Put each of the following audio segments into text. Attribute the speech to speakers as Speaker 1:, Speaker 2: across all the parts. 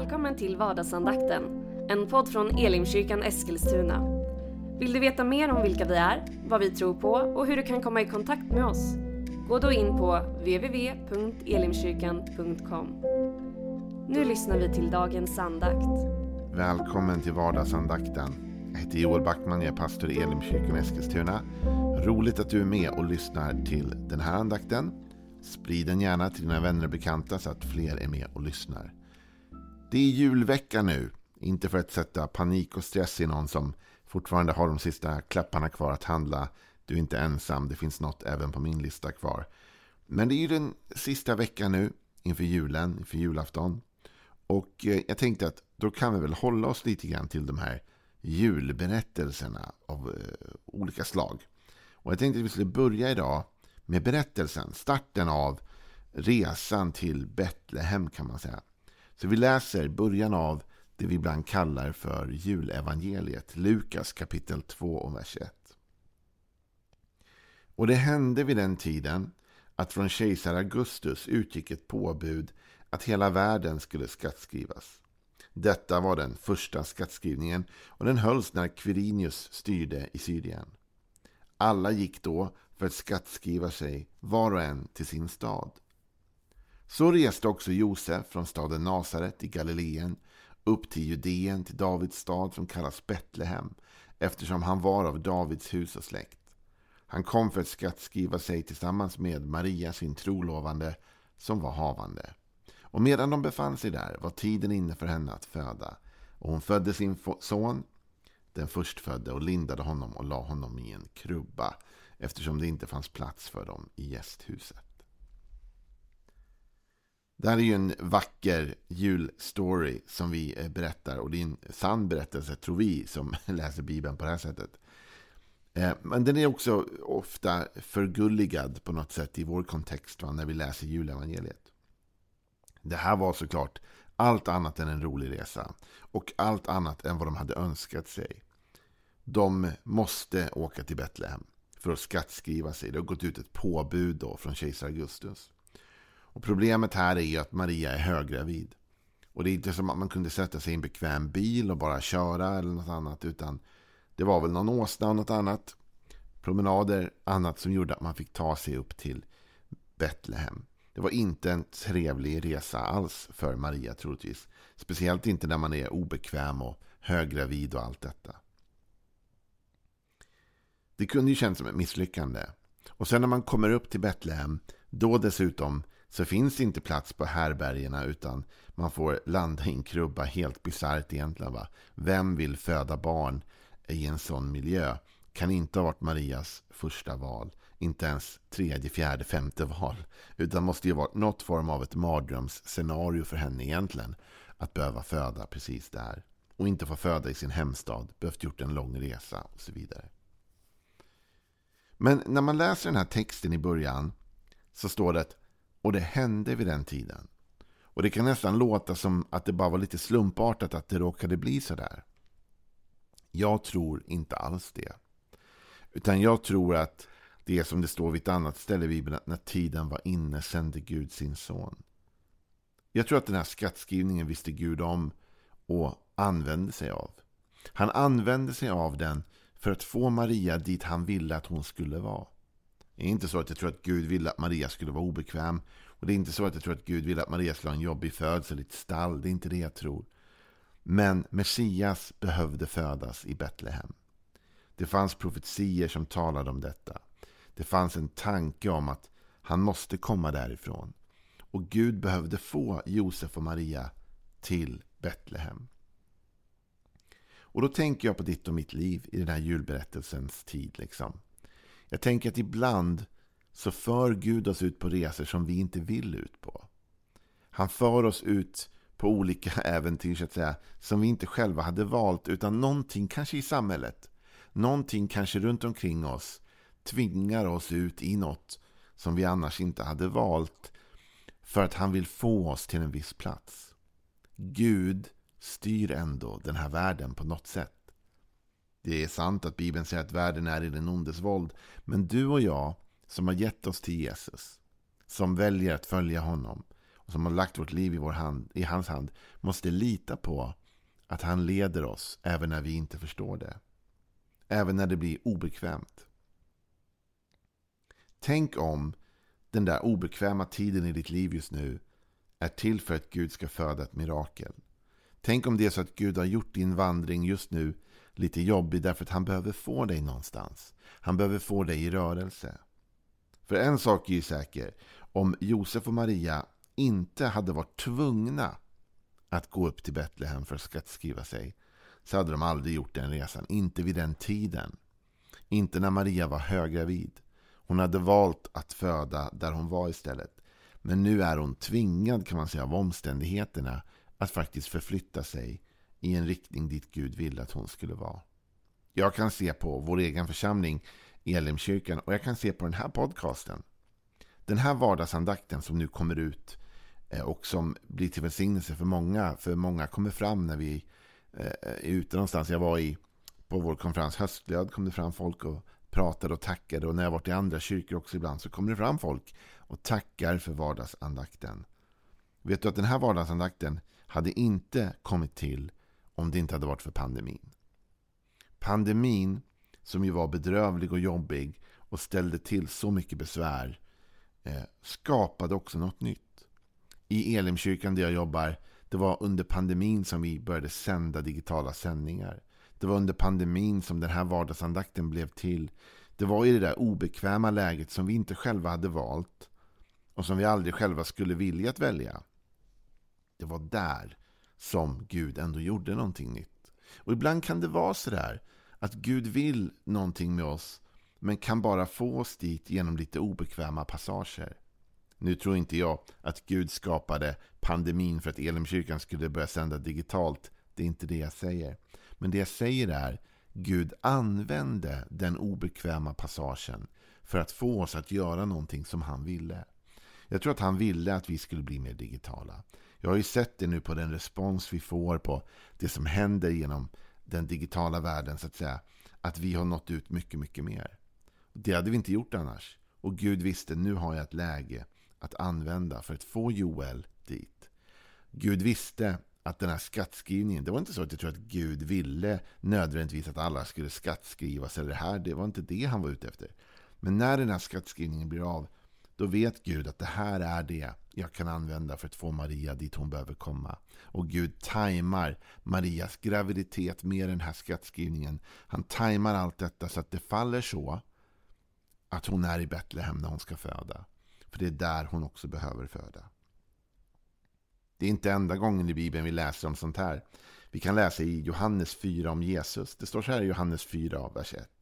Speaker 1: Välkommen till vardagsandakten, en podd från Elimkyrkan Eskilstuna. Vill du veta mer om vilka vi är, vad vi tror på och hur du kan komma i kontakt med oss? Gå då in på www.elimkyrkan.com. Nu lyssnar vi till dagens andakt.
Speaker 2: Välkommen till vardagsandakten. Jag heter Joel Backman, jag är pastor i Elimkyrkan Eskilstuna. Roligt att du är med och lyssnar till den här andakten. Sprid den gärna till dina vänner och bekanta så att fler är med och lyssnar. Det är julvecka nu. Inte för att sätta panik och stress i någon som fortfarande har de sista klapparna kvar att handla. Du är inte ensam, det finns något även på min lista kvar. Men det är ju den sista veckan nu inför julen, inför julafton. Och eh, jag tänkte att då kan vi väl hålla oss lite grann till de här julberättelserna av eh, olika slag. Och jag tänkte att vi skulle börja idag med berättelsen, starten av resan till Betlehem kan man säga. Så vi läser början av det vi ibland kallar för julevangeliet, Lukas kapitel 2 och vers 1. Och det hände vid den tiden att från kejsar Augustus utgick ett påbud att hela världen skulle skattskrivas. Detta var den första skattskrivningen och den hölls när Quirinius styrde i Syrien. Alla gick då för att skattskriva sig var och en till sin stad. Så reste också Josef från staden Nasaret i Galileen upp till Judeen till Davids stad som kallas Betlehem eftersom han var av Davids hus och släkt. Han kom för att skattskriva sig tillsammans med Maria, sin trolovande, som var havande. Och medan de befann sig där var tiden inne för henne att föda. Och hon födde sin son, den förstfödde, och lindade honom och la honom i en krubba eftersom det inte fanns plats för dem i gästhuset. Det här är ju en vacker julstory som vi eh, berättar. Och det är en sann berättelse, tror vi, som läser Bibeln på det här sättet. Eh, men den är också ofta förgulligad på något sätt i vår kontext va, när vi läser julevangeliet. Det här var såklart allt annat än en rolig resa. Och allt annat än vad de hade önskat sig. De måste åka till Betlehem för att skattskriva sig. Det har gått ut ett påbud då från kejsar Augustus. Och problemet här är ju att Maria är höggravid. Och det är inte som att man kunde sätta sig i en bekväm bil och bara köra eller något annat. Utan det var väl någon åsna och något annat. Promenader, annat som gjorde att man fick ta sig upp till Betlehem. Det var inte en trevlig resa alls för Maria troligtvis. Speciellt inte när man är obekväm och höggravid och allt detta. Det kunde ju kännas som ett misslyckande. Och sen när man kommer upp till Betlehem, då dessutom så finns det inte plats på härbergerna utan man får landa i en krubba. Helt bisarrt egentligen. Va? Vem vill föda barn i en sån miljö? Kan inte ha varit Marias första val. Inte ens tredje, fjärde, femte val. Utan måste ju vara något form av ett mardrömsscenario för henne egentligen. Att behöva föda precis där. Och inte få föda i sin hemstad. Behövt gjort en lång resa och så vidare. Men när man läser den här texten i början så står det att och det hände vid den tiden. Och det kan nästan låta som att det bara var lite slumpartat att det råkade bli så där. Jag tror inte alls det. Utan jag tror att det är som det står vid ett annat ställe i Bibeln, att när tiden var inne sände Gud sin son. Jag tror att den här skattskrivningen visste Gud om och använde sig av. Han använde sig av den för att få Maria dit han ville att hon skulle vara. Det är inte så att jag tror att Gud ville att Maria skulle vara obekväm. Och det är inte så att jag tror att Gud ville att Maria skulle ha en jobbig födsel i ett stall. Det är inte det jag tror. Men Messias behövde födas i Betlehem. Det fanns profetier som talade om detta. Det fanns en tanke om att han måste komma därifrån. Och Gud behövde få Josef och Maria till Betlehem. Och då tänker jag på ditt och mitt liv i den här julberättelsens tid. Liksom. Jag tänker att ibland så för Gud oss ut på resor som vi inte vill ut på. Han för oss ut på olika äventyr så att säga, som vi inte själva hade valt, utan någonting kanske i samhället, någonting kanske runt omkring oss tvingar oss ut i något som vi annars inte hade valt för att han vill få oss till en viss plats. Gud styr ändå den här världen på något sätt. Det är sant att Bibeln säger att världen är i den ondes våld. Men du och jag som har gett oss till Jesus, som väljer att följa honom, och som har lagt vårt liv i, vår hand, i hans hand måste lita på att han leder oss även när vi inte förstår det. Även när det blir obekvämt. Tänk om den där obekväma tiden i ditt liv just nu är till för att Gud ska föda ett mirakel. Tänk om det är så att Gud har gjort din vandring just nu lite jobbig därför att han behöver få dig någonstans. Han behöver få dig i rörelse. För en sak är ju säker. Om Josef och Maria inte hade varit tvungna att gå upp till Betlehem för att skattskriva sig så hade de aldrig gjort den resan. Inte vid den tiden. Inte när Maria var höggravid. Hon hade valt att föda där hon var istället. Men nu är hon tvingad kan man säga av omständigheterna att faktiskt förflytta sig i en riktning dit Gud ville att hon skulle vara. Jag kan se på vår egen församling, Elimkyrkan, och jag kan se på den här podcasten. Den här vardagsandakten som nu kommer ut eh, och som blir till välsignelse för många. För många kommer fram när vi eh, är ute någonstans. Jag var i, på vår konferens Höstlöd kom det fram folk och pratade och tackade. Och när jag varit i andra kyrkor också ibland så kommer det fram folk och tackar för vardagsandakten. Vet du att den här vardagsandakten hade inte kommit till om det inte hade varit för pandemin. Pandemin, som ju var bedrövlig och jobbig och ställde till så mycket besvär, eh, skapade också något nytt. I Elimkyrkan där jag jobbar, det var under pandemin som vi började sända digitala sändningar. Det var under pandemin som den här vardagsandakten blev till. Det var i det där obekväma läget som vi inte själva hade valt och som vi aldrig själva skulle vilja att välja. Det var där som Gud ändå gjorde någonting nytt. Och ibland kan det vara så där att Gud vill någonting med oss men kan bara få oss dit genom lite obekväma passager. Nu tror inte jag att Gud skapade pandemin för att Elimkyrkan skulle börja sända digitalt. Det är inte det jag säger. Men det jag säger är Gud använde den obekväma passagen för att få oss att göra någonting som han ville. Jag tror att han ville att vi skulle bli mer digitala. Jag har ju sett det nu på den respons vi får på det som händer genom den digitala världen så att säga. Att vi har nått ut mycket, mycket mer. Det hade vi inte gjort annars. Och Gud visste, nu har jag ett läge att använda för att få Joel dit. Gud visste att den här skattskrivningen, det var inte så att jag tror att Gud ville nödvändigtvis att alla skulle skattskrivas eller det här, det var inte det han var ute efter. Men när den här skattskrivningen blir av, då vet Gud att det här är det jag kan använda för att få Maria dit hon behöver komma. Och Gud tajmar Marias graviditet med den här skattskrivningen. Han tajmar allt detta så att det faller så att hon är i Betlehem när hon ska föda. För det är där hon också behöver föda. Det är inte enda gången i Bibeln vi läser om sånt här. Vi kan läsa i Johannes 4 om Jesus. Det står så här i Johannes 4, vers 1.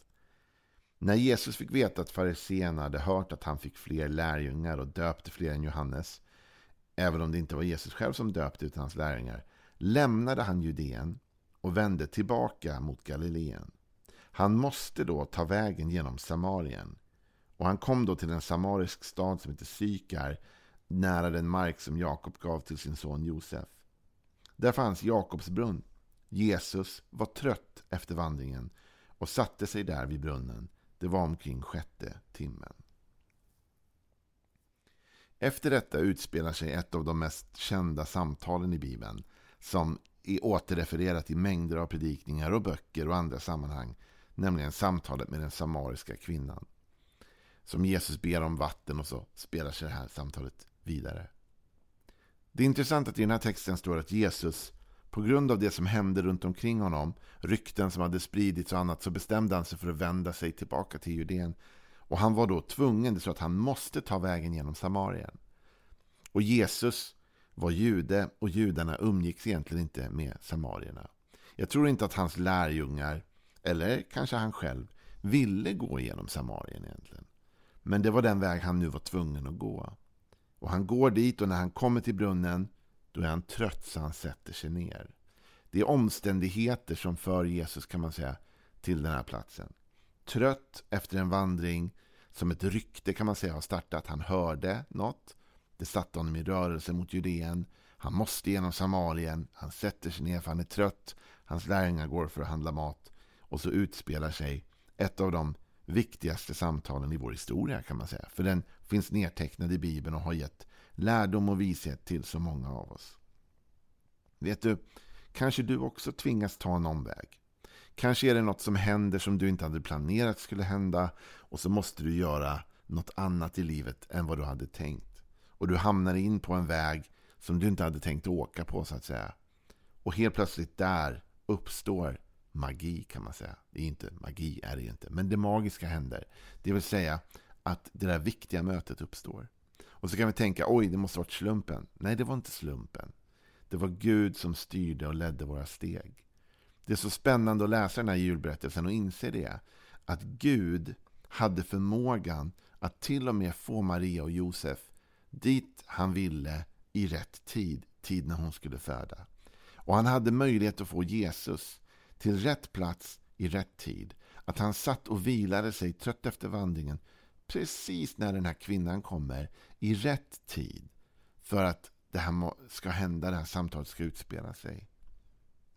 Speaker 2: När Jesus fick veta att fariséerna hade hört att han fick fler lärjungar och döpte fler än Johannes, även om det inte var Jesus själv som döpte utan hans lärjungar, lämnade han Judeen och vände tillbaka mot Galileen. Han måste då ta vägen genom Samarien. Och han kom då till en samarisk stad som heter Sykar, nära den mark som Jakob gav till sin son Josef. Där fanns Jakobs brunn. Jesus var trött efter vandringen och satte sig där vid brunnen. Det var omkring sjätte timmen. Efter detta utspelar sig ett av de mest kända samtalen i Bibeln som är återrefererat i mängder av predikningar och böcker och andra sammanhang, nämligen samtalet med den samariska kvinnan. Som Jesus ber om vatten och så spelar sig det här samtalet vidare. Det är intressant att i den här texten står att Jesus på grund av det som hände runt omkring honom, rykten som hade spridits och annat, så bestämde han sig för att vända sig tillbaka till Judeen. Och han var då tvungen, det så att han måste ta vägen genom Samarien. Och Jesus var jude och judarna umgicks egentligen inte med samarierna. Jag tror inte att hans lärjungar, eller kanske han själv, ville gå genom Samarien egentligen. Men det var den väg han nu var tvungen att gå. Och han går dit och när han kommer till brunnen då är han trött så han sätter sig ner. Det är omständigheter som för Jesus kan man säga till den här platsen. Trött efter en vandring som ett rykte kan man säga har startat. Han hörde något. Det satte honom i rörelse mot Judeen. Han måste genom Samarien. Han sätter sig ner för han är trött. Hans lärjungar går för att handla mat. Och så utspelar sig ett av de viktigaste samtalen i vår historia kan man säga. För den finns nedtecknad i Bibeln och har gett lärdom och vishet till så många av oss. Vet du, kanske du också tvingas ta en omväg. Kanske är det något som händer som du inte hade planerat skulle hända och så måste du göra något annat i livet än vad du hade tänkt. Och du hamnar in på en väg som du inte hade tänkt åka på så att säga. Och helt plötsligt där uppstår magi kan man säga. Det är inte magi är det inte. Men det magiska händer. Det vill säga att det där viktiga mötet uppstår. Och så kan vi tänka, oj det måste ha varit slumpen. Nej, det var inte slumpen. Det var Gud som styrde och ledde våra steg. Det är så spännande att läsa den här julberättelsen och inse det. Att Gud hade förmågan att till och med få Maria och Josef dit han ville i rätt tid, tid när hon skulle föda. Och han hade möjlighet att få Jesus till rätt plats i rätt tid. Att han satt och vilade sig trött efter vandringen precis när den här kvinnan kommer i rätt tid för att det här ska hända, det här samtalet ska utspela sig.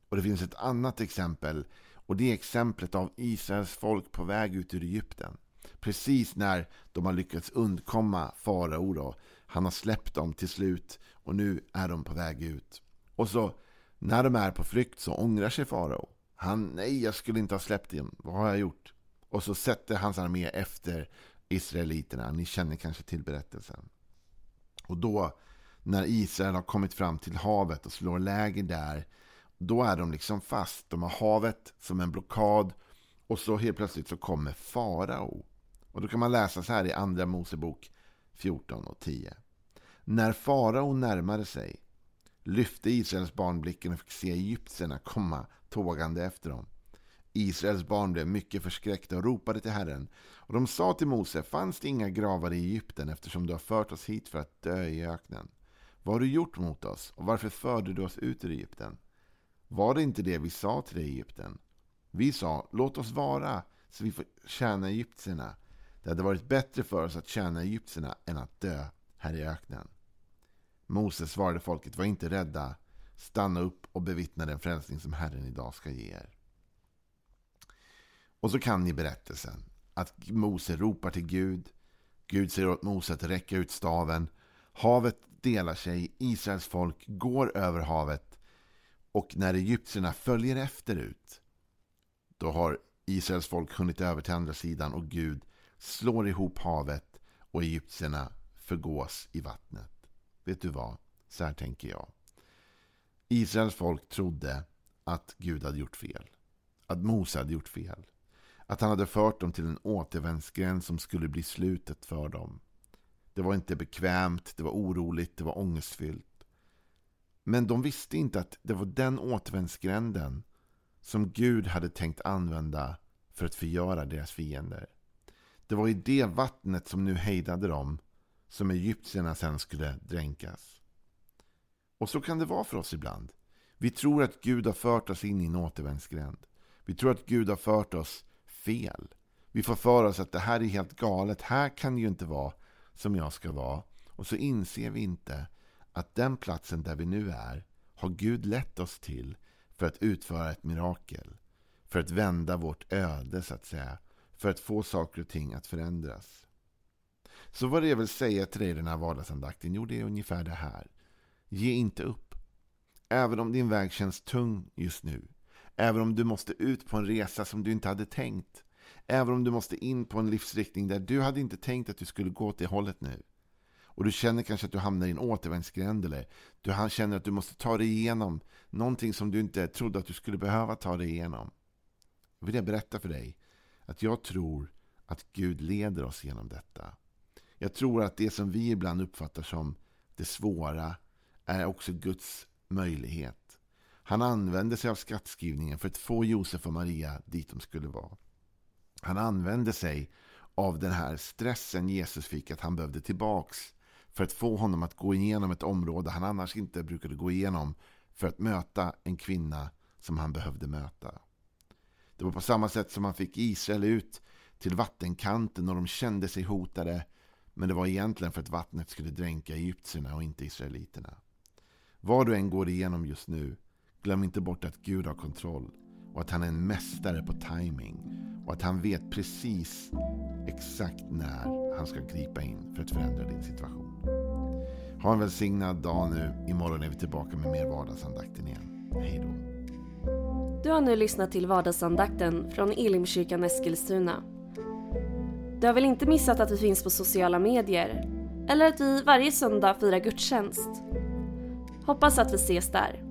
Speaker 2: Och det finns ett annat exempel och det är exemplet av Israels folk på väg ut ur Egypten. Precis när de har lyckats undkomma farao. Han har släppt dem till slut och nu är de på väg ut. Och så när de är på flykt så ångrar sig farao. Han, nej jag skulle inte ha släppt dem. Vad har jag gjort? Och så sätter hans armé efter israeliterna. Ni känner kanske till berättelsen. Och då när Israel har kommit fram till havet och slår läger där. Då är de liksom fast. De har havet som en blockad. Och så helt plötsligt så kommer farao. Och då kan man läsa så här i andra Mosebok 14 och 10. När farao närmade sig lyfte Israels barn blicken och fick se egyptierna komma tågande efter dem. Israels barn blev mycket förskräckta och ropade till Herren. Och de sa till Mose, fanns det inga gravar i Egypten eftersom du har fört oss hit för att dö i öknen? Vad har du gjort mot oss och varför förde du oss ut ur Egypten? Var det inte det vi sa till dig i Egypten? Vi sa, låt oss vara så vi får tjäna egyptierna. Det hade varit bättre för oss att tjäna egyptierna än att dö här i öknen. Mose svarade folket, var inte rädda. Stanna upp och bevittna den frälsning som Herren idag ska ge er. Och så kan ni berättelsen att Mose ropar till Gud. Gud säger åt Mose att räcka ut staven. Havet delar sig. Israels folk går över havet. Och när egyptierna följer efter ut. Då har Israels folk hunnit över till andra sidan och Gud slår ihop havet och egyptierna förgås i vattnet. Vet du vad? Så här tänker jag. Israels folk trodde att Gud hade gjort fel. Att Mose hade gjort fel. Att han hade fört dem till en återvändsgränd som skulle bli slutet för dem. Det var inte bekvämt, det var oroligt, det var ångestfyllt. Men de visste inte att det var den återvändsgränden som Gud hade tänkt använda för att förgöra deras fiender. Det var i det vattnet som nu hejdade dem som egyptierna sen skulle dränkas. Och så kan det vara för oss ibland. Vi tror att Gud har fört oss in i en återvändsgränd. Vi tror att Gud har fört oss fel. Vi får för oss att det här är helt galet. Här kan det ju inte vara som jag ska vara. Och så inser vi inte att den platsen där vi nu är har Gud lett oss till för att utföra ett mirakel. För att vända vårt öde så att säga. För att få saker och ting att förändras. Så vad det jag vill säga till dig i den här vardagsandakten? Jo, det är ungefär det här. Ge inte upp. Även om din väg känns tung just nu. Även om du måste ut på en resa som du inte hade tänkt. Även om du måste in på en livsriktning där du hade inte tänkt att du skulle gå åt det hållet nu. Och du känner kanske att du hamnar i en återvändsgränd eller du känner att du måste ta dig igenom någonting som du inte trodde att du skulle behöva ta dig igenom. Då vill jag berätta för dig att jag tror att Gud leder oss genom detta. Jag tror att det som vi ibland uppfattar som det svåra är också Guds möjlighet. Han använde sig av skattskrivningen för att få Josef och Maria dit de skulle vara. Han använde sig av den här stressen Jesus fick att han behövde tillbaks för att få honom att gå igenom ett område han annars inte brukade gå igenom för att möta en kvinna som han behövde möta. Det var på samma sätt som han fick Israel ut till vattenkanten och de kände sig hotade men det var egentligen för att vattnet skulle dränka egyptierna och inte israeliterna. Vad du än går igenom just nu, glöm inte bort att Gud har kontroll och att han är en mästare på timing och att han vet precis exakt när han ska gripa in för att förändra din situation. Ha en välsignad dag nu. Imorgon är vi tillbaka med mer vardagsandakten igen. Hej då.
Speaker 1: Du har nu lyssnat till vardagsandakten från Elimkyrkan Eskilstuna. Du har väl inte missat att vi finns på sociala medier? Eller att vi varje söndag firar gudstjänst? Hoppas att vi ses där.